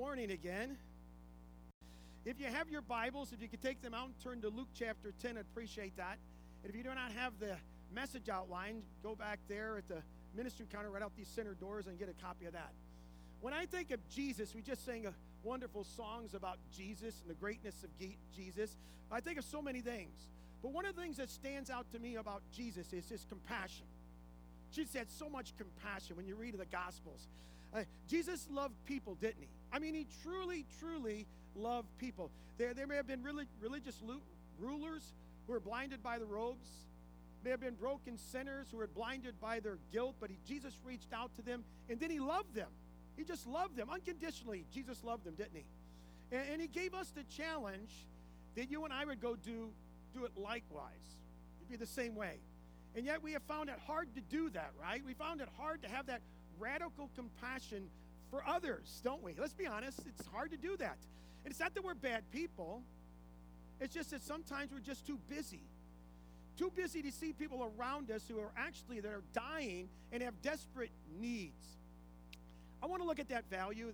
morning again. If you have your Bibles, if you could take them out and turn to Luke chapter 10, I'd appreciate that. And if you do not have the message outline, go back there at the ministry counter right out these center doors and get a copy of that. When I think of Jesus, we just sang a wonderful songs about Jesus and the greatness of Jesus. I think of so many things. But one of the things that stands out to me about Jesus is his compassion. Jesus had so much compassion when you read the Gospels. Uh, Jesus loved people, didn't he? I mean, he truly, truly loved people. There, there may have been really, religious rulers who were blinded by the robes, may have been broken sinners who were blinded by their guilt, but he, Jesus reached out to them and then he loved them. He just loved them unconditionally. Jesus loved them, didn't he? And, and he gave us the challenge that you and I would go do, do it likewise. It'd be the same way. And yet we have found it hard to do that, right? We found it hard to have that radical compassion for others, don't we? Let's be honest, it's hard to do that. And it's not that we're bad people, it's just that sometimes we're just too busy. Too busy to see people around us who are actually that are dying and have desperate needs. I want to look at that value.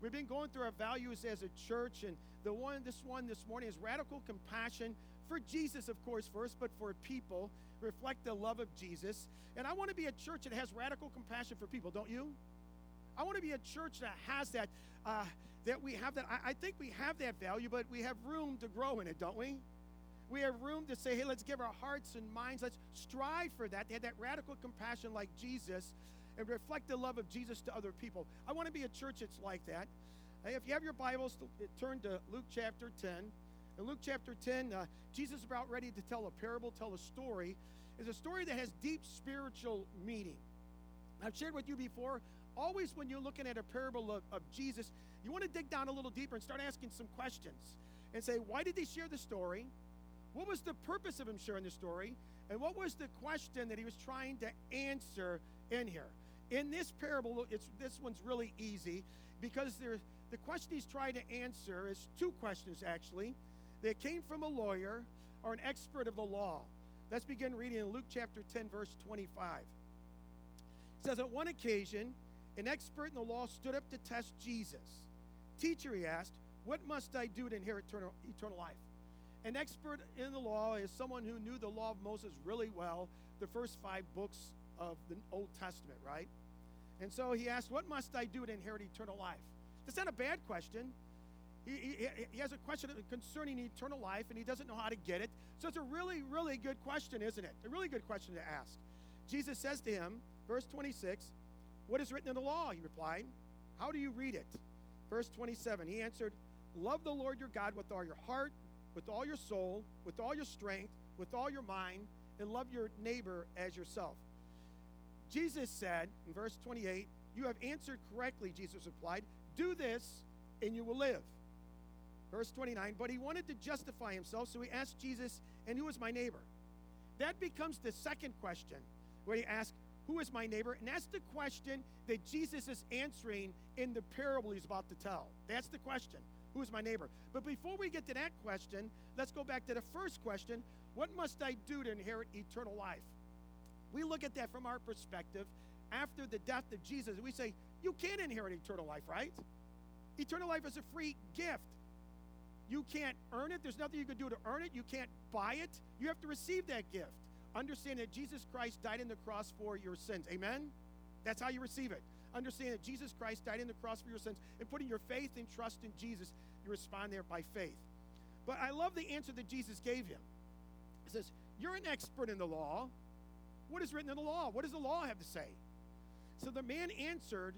We've been going through our values as a church, and the one this one this morning is radical compassion for Jesus, of course, first, but for people, reflect the love of Jesus. And I want to be a church that has radical compassion for people, don't you? I want to be a church that has that, uh, that we have that. I, I think we have that value, but we have room to grow in it, don't we? We have room to say, hey, let's give our hearts and minds, let's strive for that. They had that radical compassion like Jesus and reflect the love of Jesus to other people. I want to be a church that's like that. If you have your Bibles, turn to Luke chapter 10. In Luke chapter 10, uh, Jesus is about ready to tell a parable, tell a story. It's a story that has deep spiritual meaning. I've shared with you before, always when you're looking at a parable of, of Jesus, you want to dig down a little deeper and start asking some questions and say, why did he share the story? What was the purpose of him sharing the story? And what was the question that he was trying to answer in here? In this parable, it's, this one's really easy because there, the question he's trying to answer is two questions actually. They came from a lawyer or an expert of the law. Let's begin reading in Luke chapter 10, verse 25. It says, At one occasion, an expert in the law stood up to test Jesus. Teacher, he asked, What must I do to inherit eternal, eternal life? An expert in the law is someone who knew the law of Moses really well, the first five books of the Old Testament, right? And so he asked, What must I do to inherit eternal life? That's not a bad question. He, he, he, has a question concerning eternal life and he doesn't know how to get it. So it's a really, really good question, isn't it? A really good question to ask. Jesus says to him, verse 26, What is written in the law? He replied, How do you read it? Verse 27, he answered, Love the Lord your God with all your heart, with all your soul, with all your strength, with all your mind, and love your neighbor as yourself. Jesus said in verse 28, You have answered correctly, Jesus replied. Do this and you will live. Verse 29, but he wanted to justify himself, so he asked Jesus, And who is my neighbor? That becomes the second question, where he asks, Who is my neighbor? And that's the question that Jesus is answering in the parable he's about to tell. That's the question. Who is my neighbor? But before we get to that question, let's go back to the first question What must I do to inherit eternal life? We look at that from our perspective after the death of Jesus. We say, You can't inherit eternal life, right? Eternal life is a free gift. You can't earn it. There's nothing you can do to earn it. You can't buy it. You have to receive that gift. Understand that Jesus Christ died in the cross for your sins. Amen? That's how you receive it. Understand that Jesus Christ died in the cross for your sins and putting your faith and trust in Jesus, you respond there by faith. But I love the answer that Jesus gave him. He says, You're an expert in the law. What is written in the law? What does the law have to say? So the man answered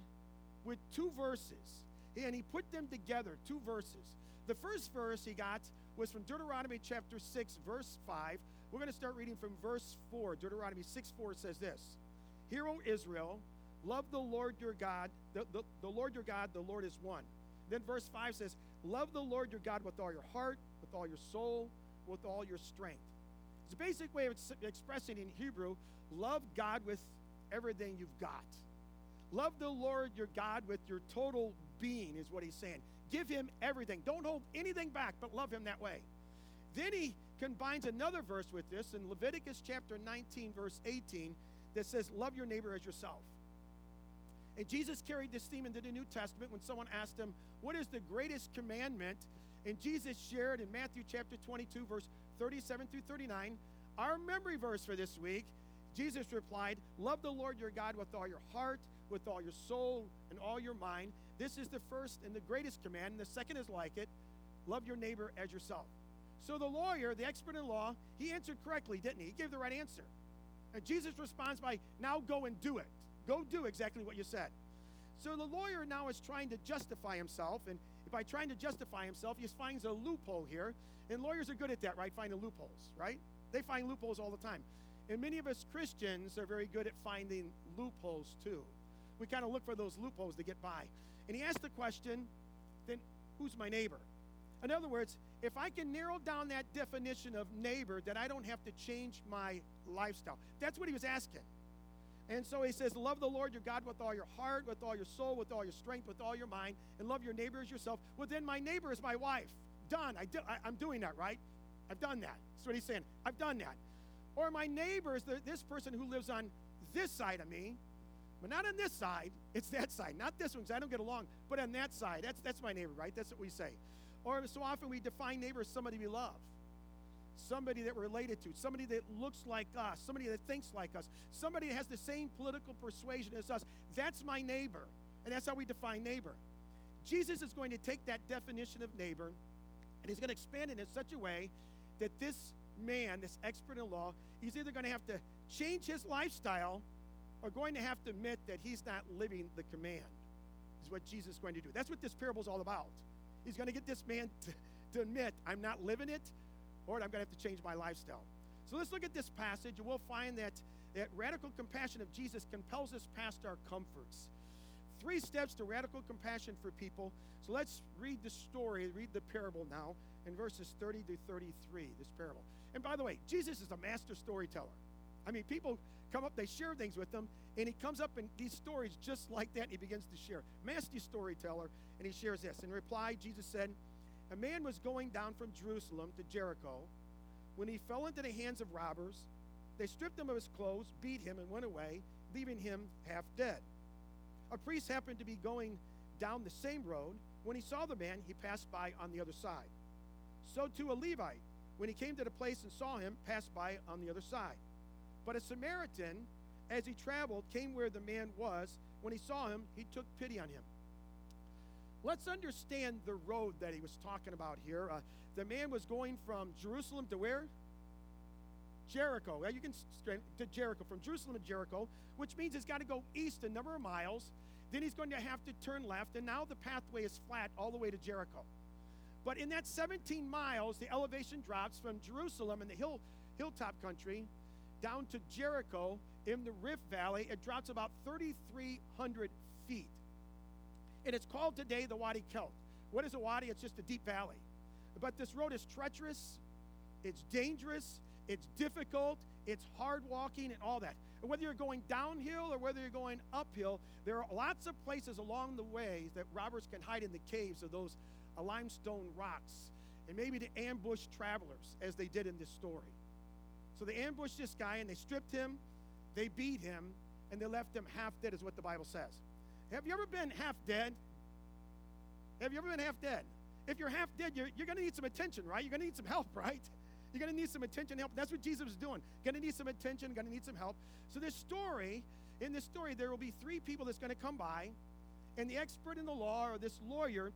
with two verses, and he put them together, two verses. The first verse he got was from Deuteronomy chapter 6, verse 5. We're going to start reading from verse 4. Deuteronomy 6 4 says this Hear, O Israel, love the Lord your God. The, the, the Lord your God, the Lord is one. Then verse 5 says, Love the Lord your God with all your heart, with all your soul, with all your strength. It's a basic way of expressing in Hebrew love God with everything you've got. Love the Lord your God with your total being, is what he's saying. Give him everything. Don't hold anything back, but love him that way. Then he combines another verse with this in Leviticus chapter 19, verse 18, that says, Love your neighbor as yourself. And Jesus carried this theme into the New Testament when someone asked him, What is the greatest commandment? And Jesus shared in Matthew chapter 22, verse 37 through 39, our memory verse for this week. Jesus replied, Love the Lord your God with all your heart, with all your soul, and all your mind. This is the first and the greatest command. And the second is like it love your neighbor as yourself. So the lawyer, the expert in law, he answered correctly, didn't he? He gave the right answer. And Jesus responds by, Now go and do it. Go do exactly what you said. So the lawyer now is trying to justify himself, and by trying to justify himself, he finds a loophole here. And lawyers are good at that, right? Finding loopholes, right? They find loopholes all the time. And many of us Christians are very good at finding loopholes too. We kind of look for those loopholes to get by. And he asked the question, then who's my neighbor? In other words, if I can narrow down that definition of neighbor, then I don't have to change my lifestyle. That's what he was asking. And so he says, Love the Lord your God with all your heart, with all your soul, with all your strength, with all your mind, and love your neighbor as yourself. Well, then my neighbor is my wife. Done. I do, I, am doing that, right? I've done that. That's what he's saying. I've done that. Or my neighbor is the, this person who lives on this side of me, but not on this side. It's that side. Not this one because I don't get along, but on that side. That's, that's my neighbor, right? That's what we say. Or so often we define neighbor as somebody we love somebody that we're related to, somebody that looks like us, somebody that thinks like us, somebody that has the same political persuasion as us. That's my neighbor. And that's how we define neighbor. Jesus is going to take that definition of neighbor and he's going to expand it in such a way that this man, this expert in law, he's either going to have to change his lifestyle or going to have to admit that he's not living the command, is what Jesus is going to do. That's what this parable is all about. He's going to get this man to, to admit, I'm not living it, Lord, I'm going to have to change my lifestyle. So let's look at this passage, and we'll find that, that radical compassion of Jesus compels us past our comforts. Three steps to radical compassion for people. So let's read the story, read the parable now in verses 30 to 33, this parable. And by the way, Jesus is a master storyteller. I mean, people come up, they share things with him, and he comes up in these stories just like that, and he begins to share. Master storyteller, and he shares this. In reply, Jesus said, a man was going down from Jerusalem to Jericho when he fell into the hands of robbers. They stripped him of his clothes, beat him, and went away, leaving him half dead. A priest happened to be going down the same road. When he saw the man, he passed by on the other side. So too a Levite, when he came to the place and saw him, passed by on the other side. But a Samaritan, as he traveled, came where the man was. When he saw him, he took pity on him. Let's understand the road that he was talking about here. Uh, the man was going from Jerusalem to where? Jericho. you can to Jericho from Jerusalem to Jericho, which means he's got to go east a number of miles. Then he's going to have to turn left, and now the pathway is flat all the way to Jericho. But in that 17 miles, the elevation drops from Jerusalem in the hill hilltop country down to Jericho in the Rift Valley. It drops about 3,300 feet and it's called today the Wadi Kelt. What is a wadi? It's just a deep valley. But this road is treacherous, it's dangerous, it's difficult, it's hard walking, and all that. And whether you're going downhill or whether you're going uphill, there are lots of places along the way that robbers can hide in the caves of those limestone rocks and maybe to ambush travelers, as they did in this story. So they ambushed this guy and they stripped him, they beat him, and they left him half dead, is what the Bible says. Have you ever been half dead? Have you ever been half dead? If you're half dead, you're, you're going to need some attention, right? You're going to need some help, right? You're going to need some attention help. That's what Jesus was doing. Going to need some attention, going to need some help. So, this story, in this story, there will be three people that's going to come by, and the expert in the law or this lawyer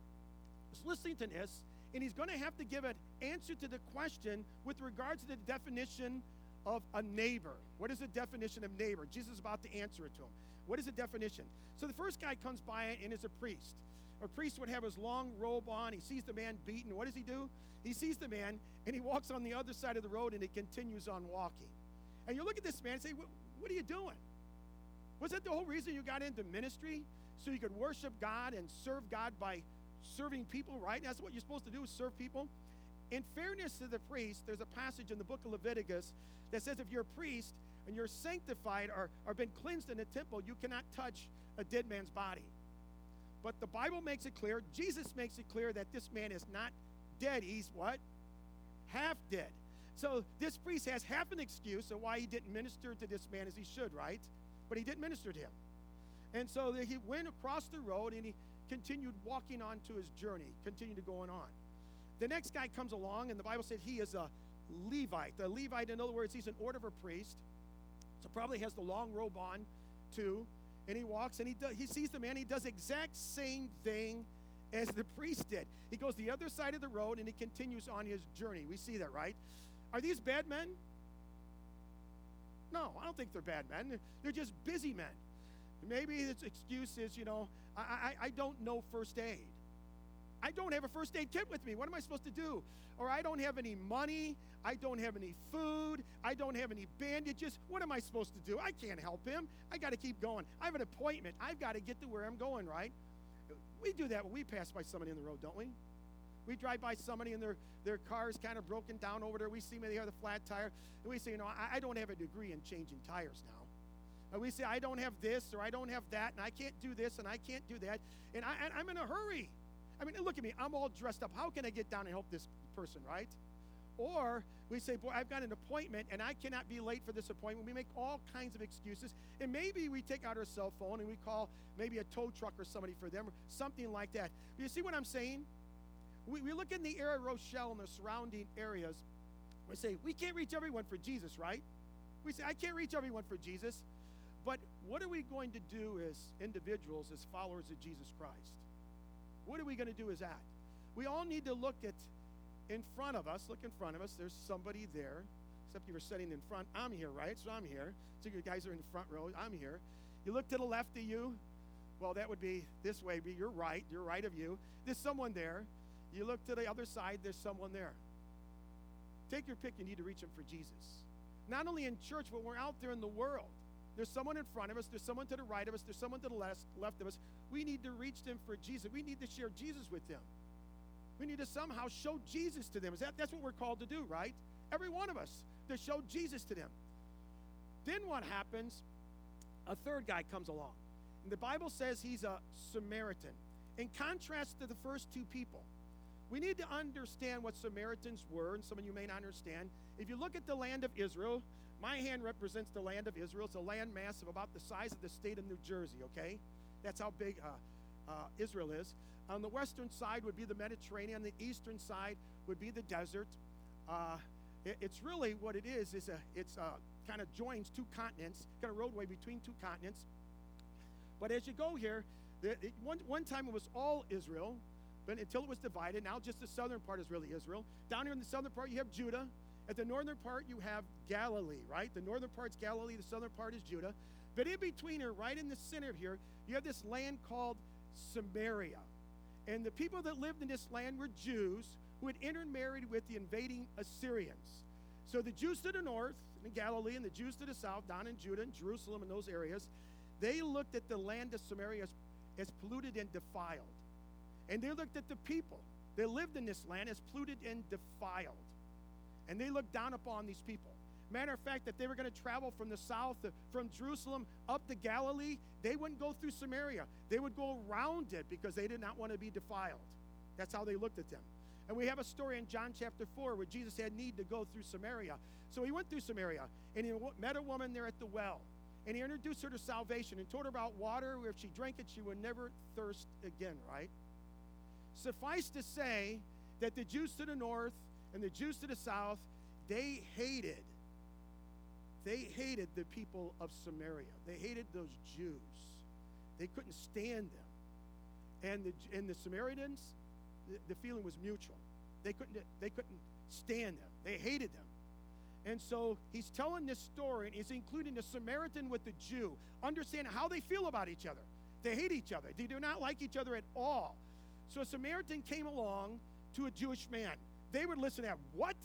is listening to this, and he's going to have to give an answer to the question with regards to the definition of a neighbor. What is the definition of neighbor? Jesus is about to answer it to him. What is the definition? So the first guy comes by and is a priest. A priest would have his long robe on. He sees the man beaten. What does he do? He sees the man and he walks on the other side of the road and he continues on walking. And you look at this man and say, What are you doing? Was that the whole reason you got into ministry? So you could worship God and serve God by serving people, right? That's what you're supposed to do, is serve people. In fairness to the priest, there's a passage in the book of Leviticus that says if you're a priest, and you're sanctified or, or been cleansed in the temple, you cannot touch a dead man's body. But the Bible makes it clear, Jesus makes it clear that this man is not dead. He's what? Half dead. So this priest has half an excuse of why he didn't minister to this man as he should, right? But he didn't minister to him. And so he went across the road and he continued walking on to his journey, continued to going on. The next guy comes along, and the Bible said he is a Levite. The Levite, in other words, he's an order of a priest. So probably has the long robe on too. And he walks and he does, he sees the man. He does exact same thing as the priest did. He goes the other side of the road and he continues on his journey. We see that, right? Are these bad men? No, I don't think they're bad men. They're just busy men. Maybe his excuse is, you know, I, I, I don't know first aid. I don't have a first aid kit with me. What am I supposed to do? Or I don't have any money. I don't have any food. I don't have any bandages. What am I supposed to do? I can't help him. I got to keep going. I have an appointment. I've got to get to where I'm going, right? We do that when we pass by somebody in the road, don't we? We drive by somebody and their, their car is kind of broken down over there. We see maybe they have a flat tire. And we say, you know, I, I don't have a degree in changing tires now. And we say, I don't have this or I don't have that and I can't do this and I can't do that. And, I, and I'm in a hurry. I mean, look at me. I'm all dressed up. How can I get down and help this person, right? Or we say, Boy, I've got an appointment and I cannot be late for this appointment. We make all kinds of excuses. And maybe we take out our cell phone and we call maybe a tow truck or somebody for them or something like that. But you see what I'm saying? We, we look in the area of Rochelle and the surrounding areas. We say, We can't reach everyone for Jesus, right? We say, I can't reach everyone for Jesus. What are we going to do as individuals, as followers of Jesus Christ? What are we going to do as that? We all need to look at in front of us, look in front of us, there's somebody there. Except you were sitting in front. I'm here, right? So I'm here. So you guys are in the front row. I'm here. You look to the left of you. Well, that would be this way. Be your right. Your right of you. There's someone there. You look to the other side. There's someone there. Take your pick. You need to reach them for Jesus. Not only in church, but we're out there in the world. There's someone in front of us. There's someone to the right of us. There's someone to the left, left of us. We need to reach them for Jesus. We need to share Jesus with them. We need to somehow show Jesus to them. Is that that's what we're called to do, right? Every one of us to show Jesus to them. Then what happens? A third guy comes along. And the Bible says he's a Samaritan. In contrast to the first two people, we need to understand what Samaritans were, and some of you may not understand. If you look at the land of Israel, my hand represents the land of Israel. It's a land mass of about the size of the state of New Jersey, okay? That's how big uh, uh, Israel is. On the western side would be the Mediterranean. On the eastern side would be the desert. Uh, it, it's really what it is. Is a it's uh, kind of joins two continents. Got a roadway between two continents. But as you go here, it, one one time it was all Israel, but until it was divided. Now just the southern part is really Israel. Down here in the southern part you have Judah. At the northern part you have Galilee. Right. The northern part's Galilee. The southern part is Judah. But in between here, right in the center of here, you have this land called Samaria. And the people that lived in this land were Jews who had intermarried with the invading Assyrians. So the Jews to the north in Galilee and the Jews to the south, down in Judah and Jerusalem and those areas, they looked at the land of Samaria as, as polluted and defiled. And they looked at the people that lived in this land as polluted and defiled. And they looked down upon these people. Matter of fact, that they were going to travel from the south, uh, from Jerusalem up to Galilee, they wouldn't go through Samaria. They would go around it because they did not want to be defiled. That's how they looked at them. And we have a story in John chapter 4 where Jesus had need to go through Samaria. So he went through Samaria and he met a woman there at the well. And he introduced her to salvation and told her about water where if she drank it, she would never thirst again, right? Suffice to say that the Jews to the north and the Jews to the south, they hated they hated the people of Samaria. They hated those Jews. They couldn't stand them. And the, and the Samaritans, the, the feeling was mutual. They couldn't, they couldn't stand them. They hated them. And so he's telling this story, and he's including the Samaritan with the Jew, understand how they feel about each other. They hate each other. They do not like each other at all. So a Samaritan came along to a Jewish man. They would listen at, What?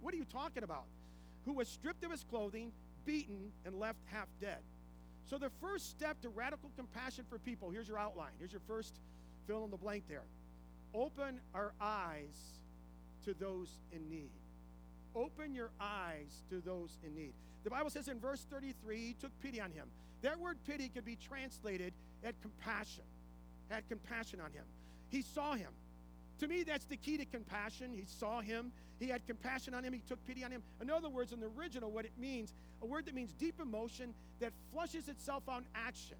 What are you talking about? who was stripped of his clothing, beaten, and left half dead. So, the first step to radical compassion for people here's your outline. Here's your first fill in the blank there. Open our eyes to those in need. Open your eyes to those in need. The Bible says in verse 33, he took pity on him. That word pity could be translated at compassion, had compassion on him. He saw him. To me, that's the key to compassion. He saw him, he had compassion on him, he took pity on him. In other words, in the original, what it means, a word that means deep emotion that flushes itself on action.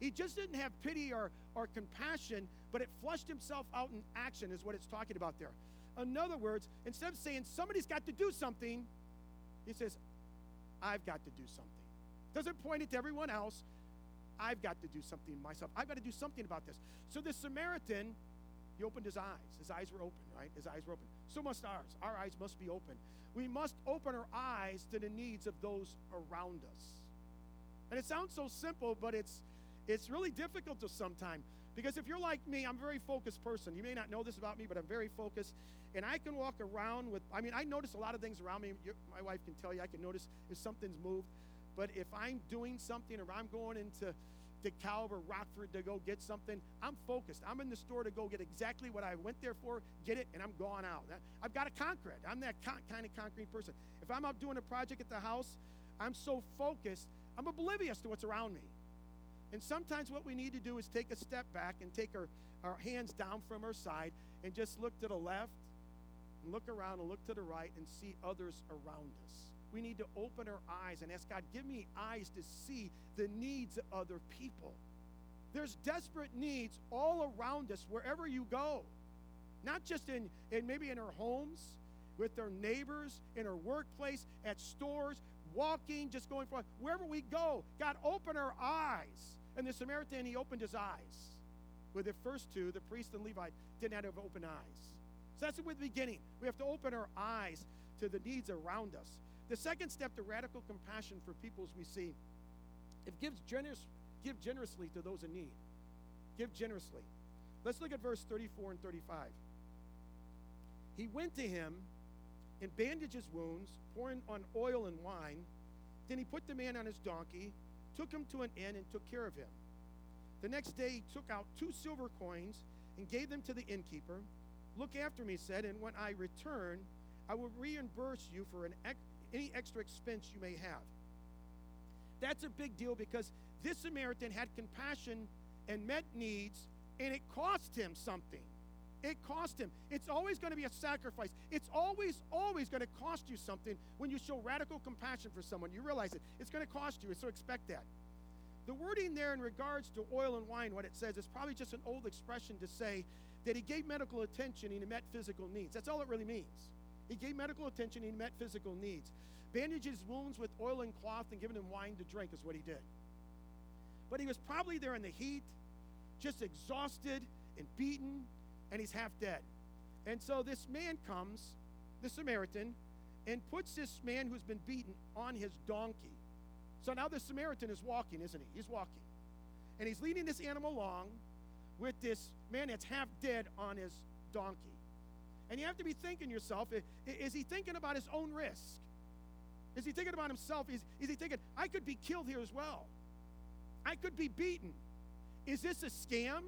He just didn't have pity or, or compassion, but it flushed himself out in action, is what it's talking about there. In other words, instead of saying somebody's got to do something, he says, I've got to do something. Doesn't point it to everyone else. I've got to do something myself. I've got to do something about this. So the Samaritan, he opened his eyes. His eyes were open, right? His eyes were open. So must ours. Our eyes must be open. We must open our eyes to the needs of those around us. And it sounds so simple, but it's it's really difficult to sometimes. Because if you're like me, I'm a very focused person. You may not know this about me, but I'm very focused. And I can walk around with, I mean, I notice a lot of things around me. My wife can tell you, I can notice if something's moved. But if I'm doing something or I'm going into DeKalb or Rockford to go get something, I'm focused. I'm in the store to go get exactly what I went there for, get it, and I'm gone out. I've got to conquer it. I'm that con- kind of conquering person. If I'm out doing a project at the house, I'm so focused, I'm oblivious to what's around me. And sometimes what we need to do is take a step back and take our, our hands down from our side and just look to the left and look around and look to the right and see others around us. We need to open our eyes and ask God, give me eyes to see the needs of other people. There's desperate needs all around us wherever you go. Not just in, in maybe in our homes, with our neighbors, in our workplace, at stores, walking, just going for wherever we go. God, open our eyes and the Samaritan, he opened his eyes. With the first two, the priest and Levite, didn't have open eyes. So that's the beginning. We have to open our eyes to the needs around us. The second step to radical compassion for people as we see, it gives generous, give generously to those in need. Give generously. Let's look at verse 34 and 35. He went to him and bandaged his wounds, pouring on oil and wine. Then he put the man on his donkey took him to an inn, and took care of him. The next day he took out two silver coins and gave them to the innkeeper. Look after me, he said, and when I return, I will reimburse you for an any extra expense you may have. That's a big deal because this Samaritan had compassion and met needs, and it cost him something. It cost him. It's always going to be a sacrifice. It's always, always going to cost you something when you show radical compassion for someone. You realize it. It's going to cost you, so expect that. The wording there in regards to oil and wine, what it says, is probably just an old expression to say that he gave medical attention and he met physical needs. That's all it really means. He gave medical attention he met physical needs. Bandaged his wounds with oil and cloth and given him wine to drink is what he did. But he was probably there in the heat, just exhausted and beaten and he's half dead. And so this man comes, the Samaritan, and puts this man who's been beaten on his donkey. So now the Samaritan is walking, isn't he? He's walking. And he's leading this animal along with this man that's half dead on his donkey. And you have to be thinking yourself, is he thinking about his own risk? Is he thinking about himself? Is, is he thinking, I could be killed here as well? I could be beaten. Is this a scam?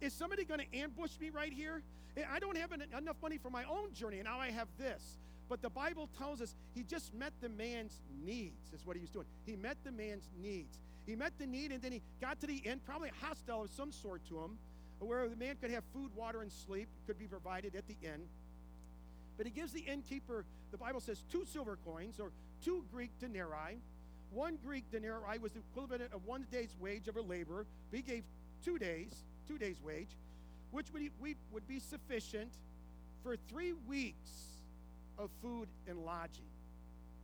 Is somebody going to ambush me right here? Eh, I don't have enough money for my own journey, and now I have this. But the Bible tells us he just met the man's needs, is what he was doing. He met the man's needs. He met the need, and then he got to the end, probably a hostel of some sort to him, where the man could have food, water, and sleep could be provided at the inn. But he gives the innkeeper, the Bible says, two silver coins or two Greek denarii. One Greek denarii was the equivalent of one day's wage of a laborer. But he gave two days two days' wage, which would, would be sufficient for three weeks of food and lodging.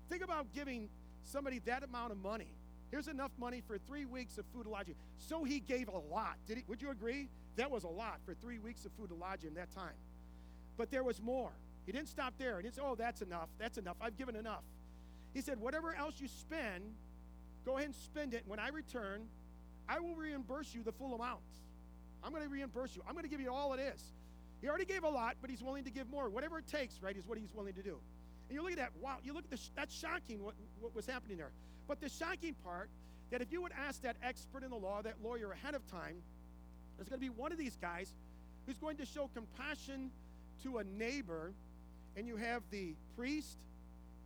Think about giving somebody that amount of money. Here's enough money for three weeks of food and lodging. So he gave a lot. Did he, would you agree? That was a lot for three weeks of food and lodging that time. But there was more. He didn't stop there. He didn't say, oh, that's enough. That's enough. I've given enough. He said, whatever else you spend, go ahead and spend it. When I return, I will reimburse you the full amount. I'm going to reimburse you. I'm going to give you all it is. He already gave a lot, but he's willing to give more. Whatever it takes, right, is what he's willing to do. And you look at that. Wow, you look at this. That's shocking what, what was happening there. But the shocking part that if you would ask that expert in the law, that lawyer ahead of time, there's going to be one of these guys who's going to show compassion to a neighbor, and you have the priest,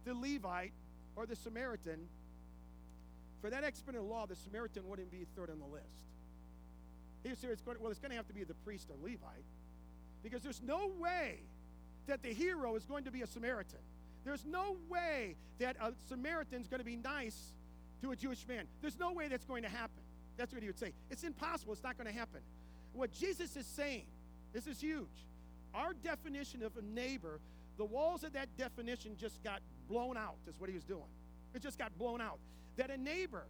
the Levite, or the Samaritan. For that expert in law, the Samaritan wouldn't be third on the list. He it's going, well, it's going to have to be the priest or Levite because there's no way that the hero is going to be a Samaritan. There's no way that a Samaritan is going to be nice to a Jewish man. There's no way that's going to happen. That's what he would say. It's impossible. It's not going to happen. What Jesus is saying, this is huge. Our definition of a neighbor, the walls of that definition just got blown out, is what he was doing. It just got blown out. That a neighbor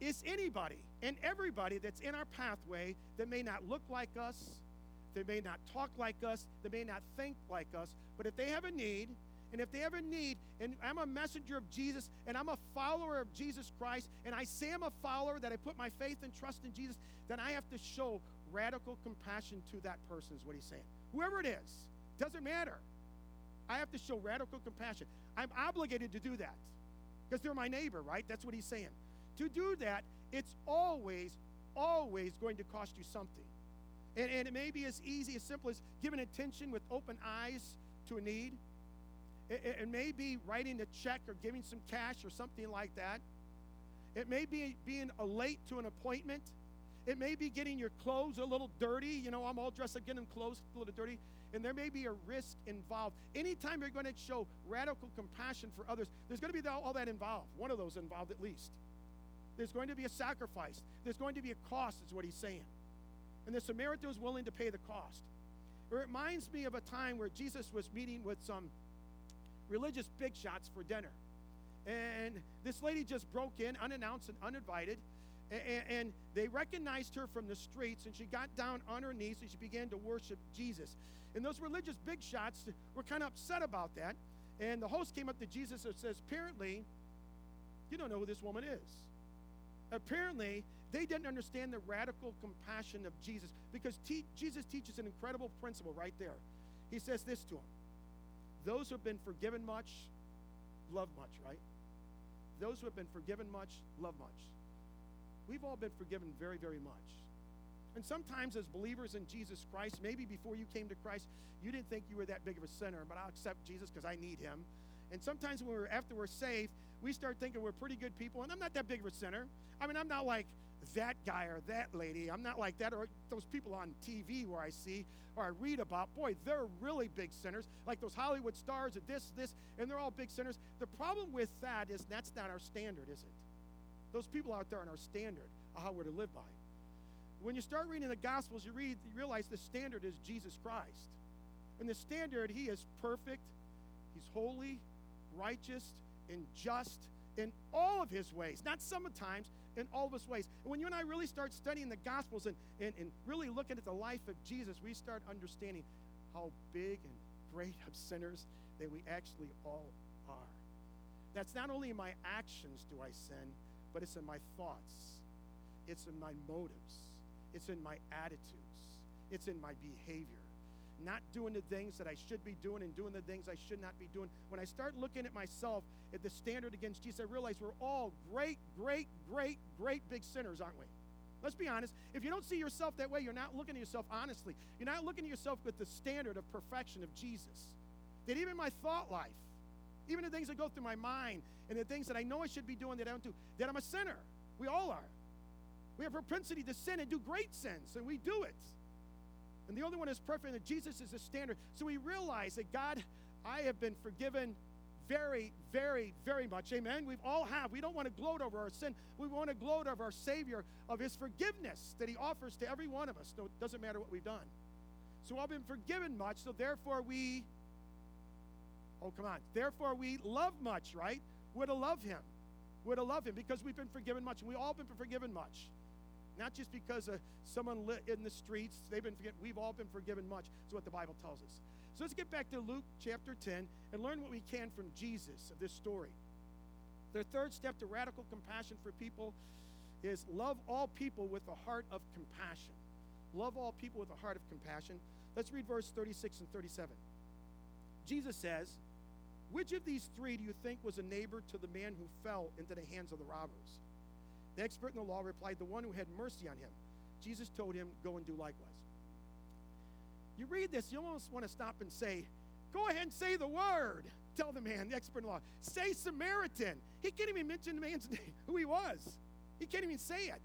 is anybody and everybody that's in our pathway that may not look like us, they may not talk like us, they may not think like us, but if they have a need, and if they have a need, and I'm a messenger of Jesus, and I'm a follower of Jesus Christ, and I say I'm a follower, that I put my faith and trust in Jesus, then I have to show radical compassion to that person, is what he's saying. Whoever it is, doesn't matter. I have to show radical compassion. I'm obligated to do that because they're my neighbor, right? That's what he's saying. To do that, it's always, always going to cost you something. And, and it may be as easy, as simple as giving attention with open eyes to a need. It, it, it may be writing a check or giving some cash or something like that. It may be being late to an appointment. It may be getting your clothes a little dirty. You know, I'm all dressed up, getting clothes a little dirty. And there may be a risk involved. Anytime you're going to show radical compassion for others, there's going to be all that involved. One of those involved at least. There's going to be a sacrifice. There's going to be a cost, is what he's saying. And the Samaritan was willing to pay the cost. It reminds me of a time where Jesus was meeting with some religious big shots for dinner. And this lady just broke in unannounced and uninvited and, and, they recognized her from the streets, and she got down on her knees and she began to worship Jesus. And those religious big shots were kind of upset about that. And the host came up to Jesus and says, Apparently, you don't know who this woman is. Apparently, they didn't understand the radical compassion of Jesus because te- Jesus teaches an incredible principle right there. He says this to them Those who have been forgiven much, love much, right? Those who have been forgiven much, love much. We've all been forgiven very, very much. And sometimes, as believers in Jesus Christ, maybe before you came to Christ, you didn't think you were that big of a sinner, but I'll accept Jesus because I need him. And sometimes when we're after we're saved, we start thinking we're pretty good people, and I'm not that big of a sinner. I mean, I'm not like that guy or that lady. I'm not like that, or those people on TV where I see or I read about. Boy, they're really big sinners, like those Hollywood stars of this, this, and they're all big sinners. The problem with that is that's not our standard, is it? Those people out there are our standard of how we're to live by. When you start reading the Gospels, you read, you realize the standard is Jesus Christ. And the standard, he is perfect, he's holy, righteous, and just in all of his ways. Not sometimes, in all of his ways. And when you and I really start studying the Gospels and, and, and really looking at the life of Jesus, we start understanding how big and great of sinners that we actually all are. That's not only in my actions do I sin, but it's in my thoughts, it's in my motives, it's in my attitudes, it's in my behavior. Not doing the things that I should be doing and doing the things I should not be doing. When I start looking at myself at the standard against Jesus, I realize we're all great, great, great, great big sinners, aren't we? Let's be honest. If you don't see yourself that way, you're not looking at yourself honestly. You're not looking at yourself with the standard of perfection of Jesus. That even my thought life, even the things that go through my mind and the things that I know I should be doing that I don't do, that I'm a sinner. We all are. We have propensity to sin and do great sins, and we do it. And the only one is perfect, and Jesus is the standard. So we realize that God, I have been forgiven very, very, very much. Amen. We've all have. We don't want to gloat over our sin. We want to gloat over our Savior of His forgiveness that He offers to every one of us. So it doesn't matter what we've done. So I've been forgiven much, so therefore we Oh, come on. Therefore, we love much, right? We're to love him. We're to love him because we've been forgiven much. And we all been forgiven much. Not just because of someone lit in the streets, they've been forgiven. We've all been forgiven much, is what the Bible tells us. So let's get back to Luke chapter 10 and learn what we can from Jesus of this story. The third step to radical compassion for people is love all people with a heart of compassion. Love all people with a heart of compassion. Let's read verse 36 and 37. Jesus says, which of these three do you think was a neighbor to the man who fell into the hands of the robbers? The expert in the law replied, The one who had mercy on him. Jesus told him, Go and do likewise. You read this, you almost want to stop and say, Go ahead and say the word. Tell the man, the expert in the law. Say Samaritan. He can't even mention the man's name, who he was. He can't even say it.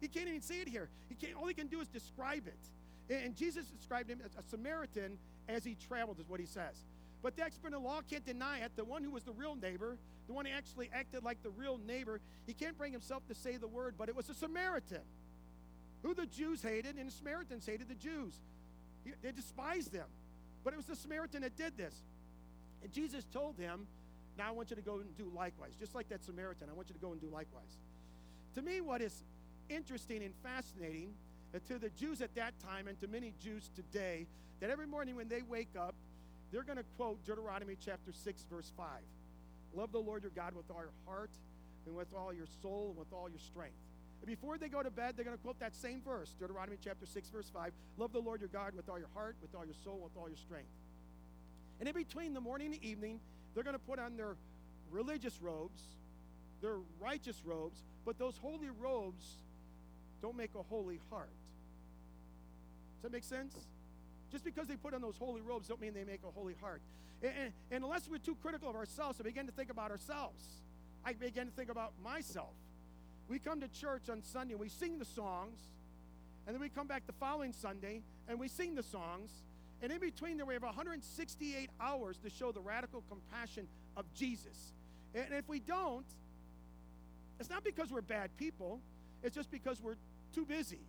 He can't even say it here. He can't, all he can do is describe it. And Jesus described him as a Samaritan as he traveled, is what he says. But the expert in the law can't deny it. The one who was the real neighbor, the one who actually acted like the real neighbor, he can't bring himself to say the word, but it was a Samaritan who the Jews hated, and the Samaritans hated the Jews. They despised them. But it was the Samaritan that did this. And Jesus told him, Now I want you to go and do likewise. Just like that Samaritan, I want you to go and do likewise. To me, what is interesting and fascinating uh, to the Jews at that time and to many Jews today, that every morning when they wake up, they're going to quote Deuteronomy chapter 6, verse 5. Love the Lord your God with all your heart and with all your soul and with all your strength. And before they go to bed, they're going to quote that same verse, Deuteronomy chapter 6, verse 5. Love the Lord your God with all your heart, with all your soul, with all your strength. And in between the morning and the evening, they're going to put on their religious robes, their righteous robes, but those holy robes don't make a holy heart. Does that make sense? Just because they put on those holy robes don't mean they make a holy heart. And, and, and unless we're too critical of ourselves, I begin to think about ourselves. I begin to think about myself. We come to church on Sunday we sing the songs, and then we come back the following Sunday and we sing the songs, and in between there we have 168 hours to show the radical compassion of Jesus. And if we don't, it's not because we're bad people, it's just because we're too busy.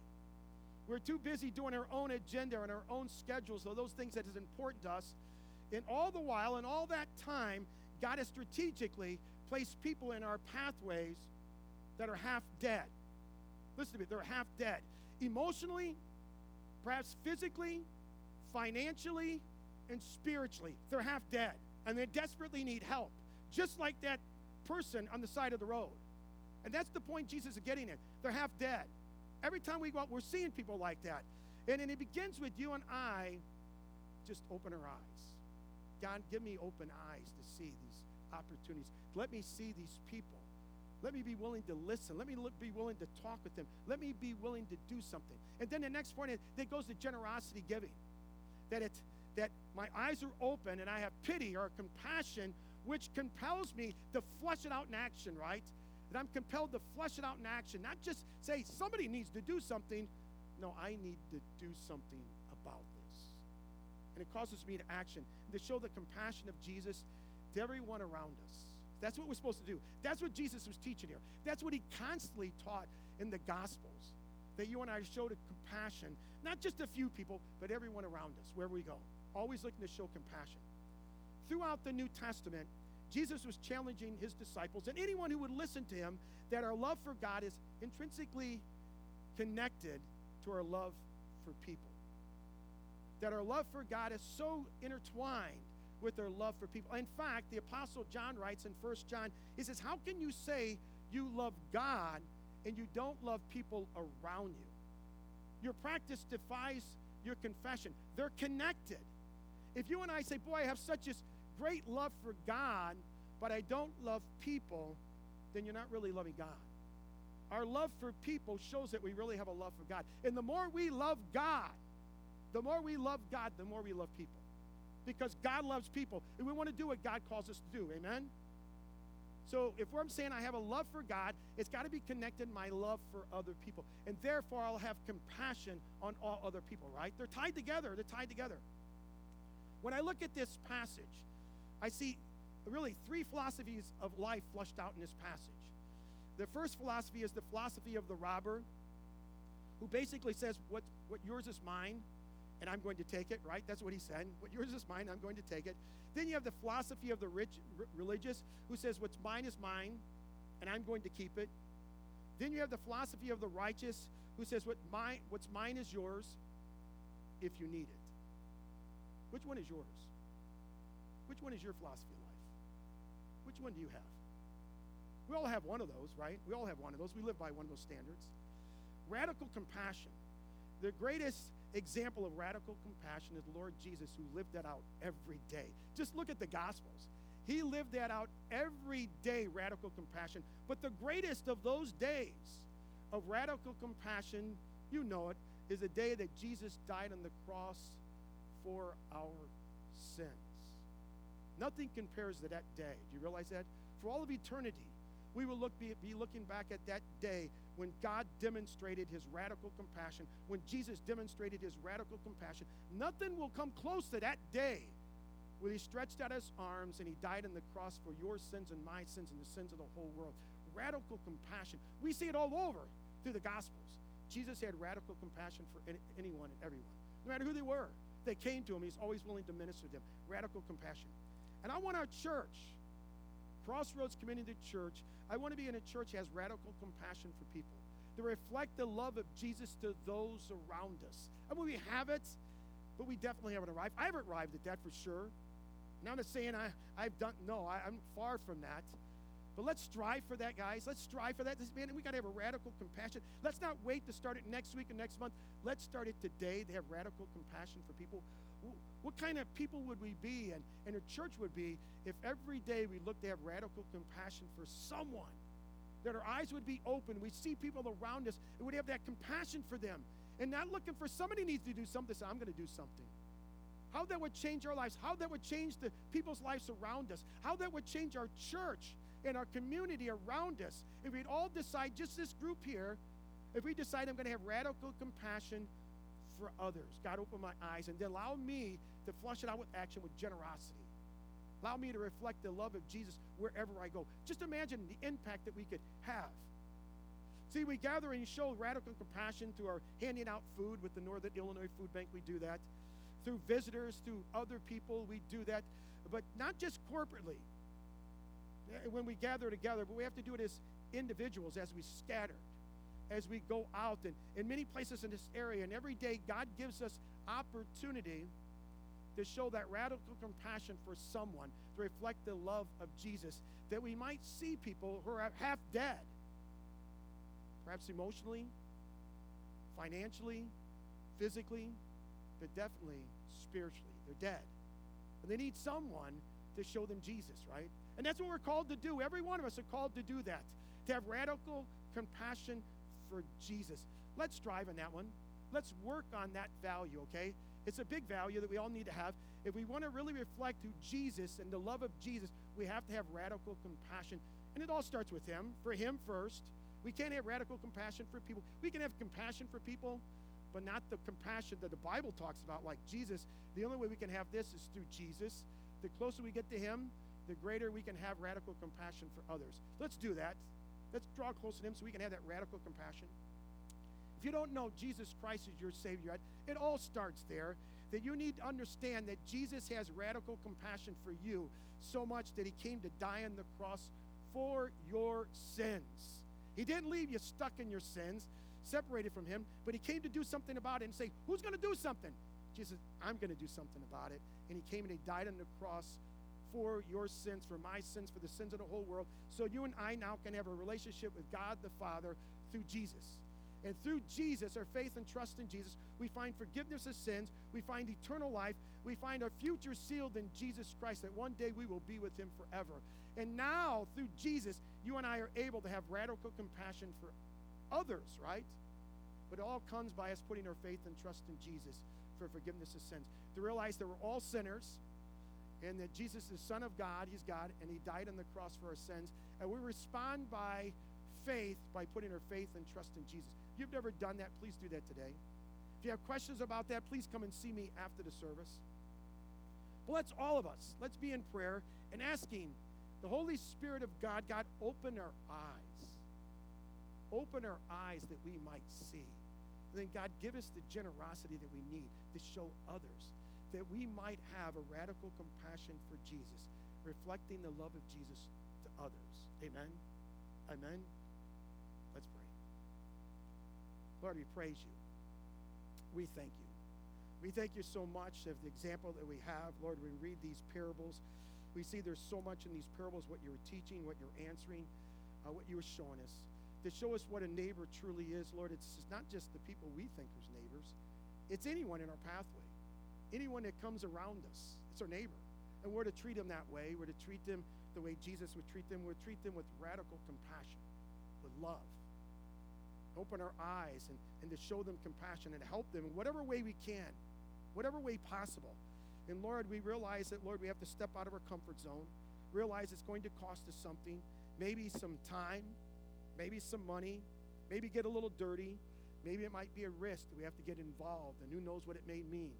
We're too busy doing our own agenda and our own schedules, so those things that is important to us. And all the while, and all that time, God has strategically placed people in our pathways that are half dead. Listen to me, they're half dead. Emotionally, perhaps physically, financially, and spiritually. They're half dead. And they desperately need help. Just like that person on the side of the road. And that's the point Jesus is getting at. They're half dead. Every time we go out, we're seeing people like that. And, it begins with you and I just open our eyes. God, give me open eyes to see these opportunities. Let me see these people. Let me be willing to listen. Let me be willing to talk with them. Let me be willing to do something. And then the next point, it goes to generosity giving. That it that my eyes are open and I have pity or compassion, which compels me to flush it out in action, right? That I'm compelled to flesh it out in action, not just say somebody needs to do something. No, I need to do something about this. And it causes me to action, to show the compassion of Jesus to everyone around us. That's what we're supposed to do. That's what Jesus was teaching here. That's what he constantly taught in the Gospels. That you and I showed a compassion, not just a few people, but everyone around us, wherever we go. Always looking to show compassion. Throughout the New Testament, Jesus was challenging his disciples and anyone who would listen to him that our love for God is intrinsically connected to our love for people. That our love for God is so intertwined with our love for people. In fact, the Apostle John writes in 1 John, he says, How can you say you love God and you don't love people around you? Your practice defies your confession. They're connected. If you and I say, Boy, I have such this great love for God, but I don't love people, then you're not really loving God. Our love for people shows that we really have a love for God. And the more we love God, the more we love God, the more we love people because God loves people. And we want to do what God calls us to do. Amen? So if I'm saying I have a love for God, it's got to be connected my love for other people. And therefore, I'll have compassion on all other people, right? They're tied together. They're tied together. When I look at this passage, I see really three philosophies of life flushed out in this passage. The first philosophy is the philosophy of the robber, who basically says, What, what yours is mine, and I'm going to take it, right? That's what he said. What yours is mine, I'm going to take it. Then you have the philosophy of the rich, r- religious who says, What's mine is mine, and I'm going to keep it. Then you have the philosophy of the righteous who says, what mine, What's mine is yours if you need it. Which one is yours? Which one is your philosophy of life? Which one do you have? We all have one of those, right? We all have one of those. We live by one of those standards. Radical compassion. The greatest example of radical compassion is Lord Jesus, who lived that out every day. Just look at the Gospels. He lived that out every day, radical compassion. But the greatest of those days of radical compassion, you know it, is the day that Jesus died on the cross for our sins. Nothing compares to that day. Do you realize that? For all of eternity, we will look, be, be looking back at that day when God demonstrated his radical compassion, when Jesus demonstrated his radical compassion. Nothing will come close to that day Well, he stretched out his arms and he died on the cross for your sins and my sins and the sins of the whole world. Radical compassion. We see it all over through the Gospels. Jesus had radical compassion for anyone and everyone, no matter who they were. They came to him. He's always willing to minister to them. Radical compassion. And I want our church, Crossroads Community Church, I want to be in a church that has radical compassion for people, to reflect the love of Jesus to those around us. I mean, we have it, but we definitely haven't arrived. I haven't arrived at that for sure. Now I'm not saying I, I've done, no, I, I'm far from that. But let's strive for that, guys. Let's strive for that. This, man, we got to have a radical compassion. Let's not wait to start it next week or next month. Let's start it today to have radical compassion for people. What kind of people would we be and, and a church would be if every day we looked to have radical compassion for someone? That our eyes would be open. We see people around us and we'd have that compassion for them. And not looking for somebody needs to do something, so I'm going to do something how that would change our lives, how that would change the people's lives around us, how that would change our church and our community around us. If we'd all decide, just this group here, if we decide I'm going to have radical compassion for others, God, open my eyes and then allow me to flush it out with action, with generosity. Allow me to reflect the love of Jesus wherever I go. Just imagine the impact that we could have. See, we gather and show radical compassion through our handing out food with the Northern Illinois Food Bank. We do that through visitors, through other people. We do that, but not just corporately eh, when we gather together, but we have to do it as individuals as we scatter, as we go out. And in many places in this area, and every day, God gives us opportunity to show that radical compassion for someone, to reflect the love of Jesus, that we might see people who are half dead, perhaps emotionally, financially, physically, but definitely spiritually. They're dead. And they need someone to show them Jesus, right? And that's what we're called to do. Every one of us are called to do that, to have radical compassion for Jesus. Let's strive on that one. Let's work on that value, okay? It's a big value that we all need to have. If we want to really reflect who Jesus and the love of Jesus, we have to have radical compassion. And it all starts with Him, for Him first. We can't have radical compassion for people. We can have compassion for people, but not the compassion that the Bible talks about, like Jesus. The only way we can have this is through Jesus. The closer we get to Him, the greater we can have radical compassion for others. Let's do that. Let's draw close to Him so we can have that radical compassion. If you don't know Jesus Christ as your Savior, it all starts there. That you need to understand that Jesus has radical compassion for you so much that He came to die on the cross for your sins. He didn't leave you stuck in your sins separated from him, but he came to do something about it and say, Who's going to do something? Jesus, I'm going to do something about it. And he came and he died on the cross for your sins, for my sins, for the sins of the whole world. So you and I now can have a relationship with God the Father through Jesus. And through Jesus, our faith and trust in Jesus, we find forgiveness of sins, we find eternal life, we find our future sealed in Jesus Christ, that one day we will be with him forever. And now, through Jesus, you and I are able to have radical compassion for others, right? But it all comes by us putting our faith and trust in Jesus for forgiveness of sins. To realize that we're all sinners and that Jesus is Son of God, He's God, and He died on the cross for our sins. And we respond by faith by putting our faith and trust in Jesus. If you've never done that, please do that today. If you have questions about that, please come and see me after the service. But let's all of us, let's be in prayer and asking the Holy Spirit of God, God, open our eyes Open our eyes that we might see. And then, God, give us the generosity that we need to show others that we might have a radical compassion for Jesus, reflecting the love of Jesus to others. Amen. Amen. Let's pray. Lord, we praise you. We thank you. We thank you so much of the example that we have. Lord, we read these parables. We see there's so much in these parables, what you're teaching, what you're answering, uh, what you were showing us to show us what a neighbor truly is, Lord. It's not just the people we think is neighbors, it's anyone in our pathway, anyone that comes around us. It's our neighbor. And we're to treat them that way. We're to treat them the way Jesus would treat them. We're to treat them with radical compassion, with love. Open our eyes and, and to show them compassion and help them in whatever way we can, whatever way possible. And Lord, we realize that, Lord, we have to step out of our comfort zone, realize it's going to cost us something, maybe some time, maybe some money, maybe get a little dirty. Maybe it might be a risk we have to get involved, and who knows what it may mean.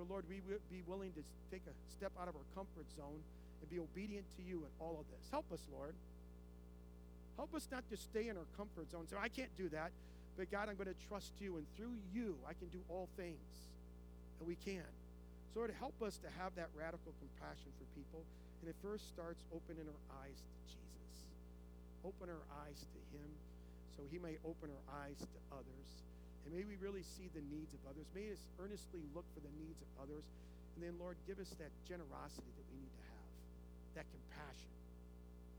But Lord, we will be willing to take a step out of our comfort zone and be obedient to you in all of this. Help us, Lord. Help us not to stay in our comfort zone. So I can't do that. But God, I'm going to trust you, and through you, I can do all things. And we can. So, Lord, help us to have that radical compassion for people. And it first starts opening our eyes to Jesus. Open our eyes to Him so He may open our eyes to others. And may we really see the needs of others. May us earnestly look for the needs of others. And then, Lord, give us that generosity that we need to have, that compassion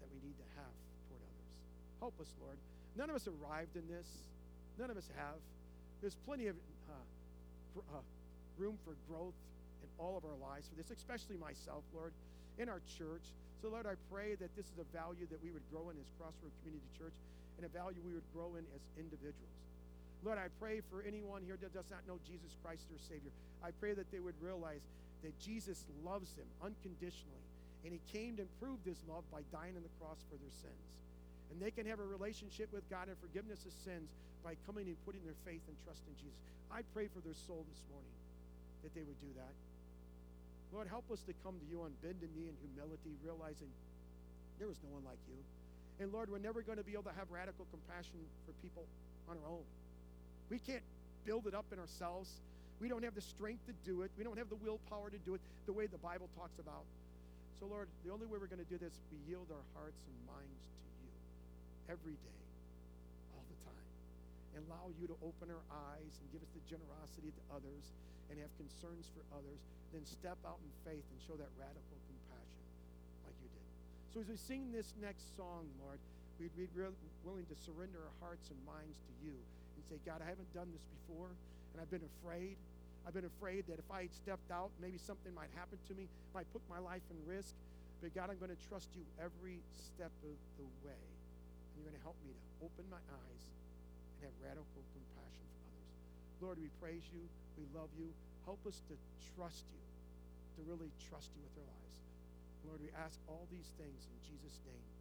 that we need to have toward others. Help us, Lord. None of us arrived in this. None of us have. There's plenty of uh, for, uh, room for growth in all of our lives for this, especially myself, Lord, in our church. So, Lord, I pray that this is a value that we would grow in as Crossroad Community Church and a value we would grow in as individuals. Lord, I pray for anyone here that does not know Jesus Christ their Savior. I pray that they would realize that Jesus loves them unconditionally, and He came to prove this love by dying on the cross for their sins. And they can have a relationship with God and forgiveness of sins by coming and putting their faith and trust in Jesus. I pray for their soul this morning that they would do that. Lord, help us to come to you on bended knee in humility, realizing there is no one like you. And Lord, we're never going to be able to have radical compassion for people on our own. We can't build it up in ourselves. We don't have the strength to do it. We don't have the willpower to do it the way the Bible talks about. So, Lord, the only way we're going to do this, we yield our hearts and minds to you every day, all the time, and allow you to open our eyes and give us the generosity to others and have concerns for others, then step out in faith and show that radical compassion like you did. So, as we sing this next song, Lord, we'd be willing to surrender our hearts and minds to you and say, God, I haven't done this before, and I've been afraid. I've been afraid that if I had stepped out, maybe something might happen to me, might put my life in risk. But God, I'm going to trust you every step of the way. And you're going to help me to open my eyes and have radical compassion for others. Lord, we praise you. We love you. Help us to trust you, to really trust you with our lives. Lord, we ask all these things in Jesus' name.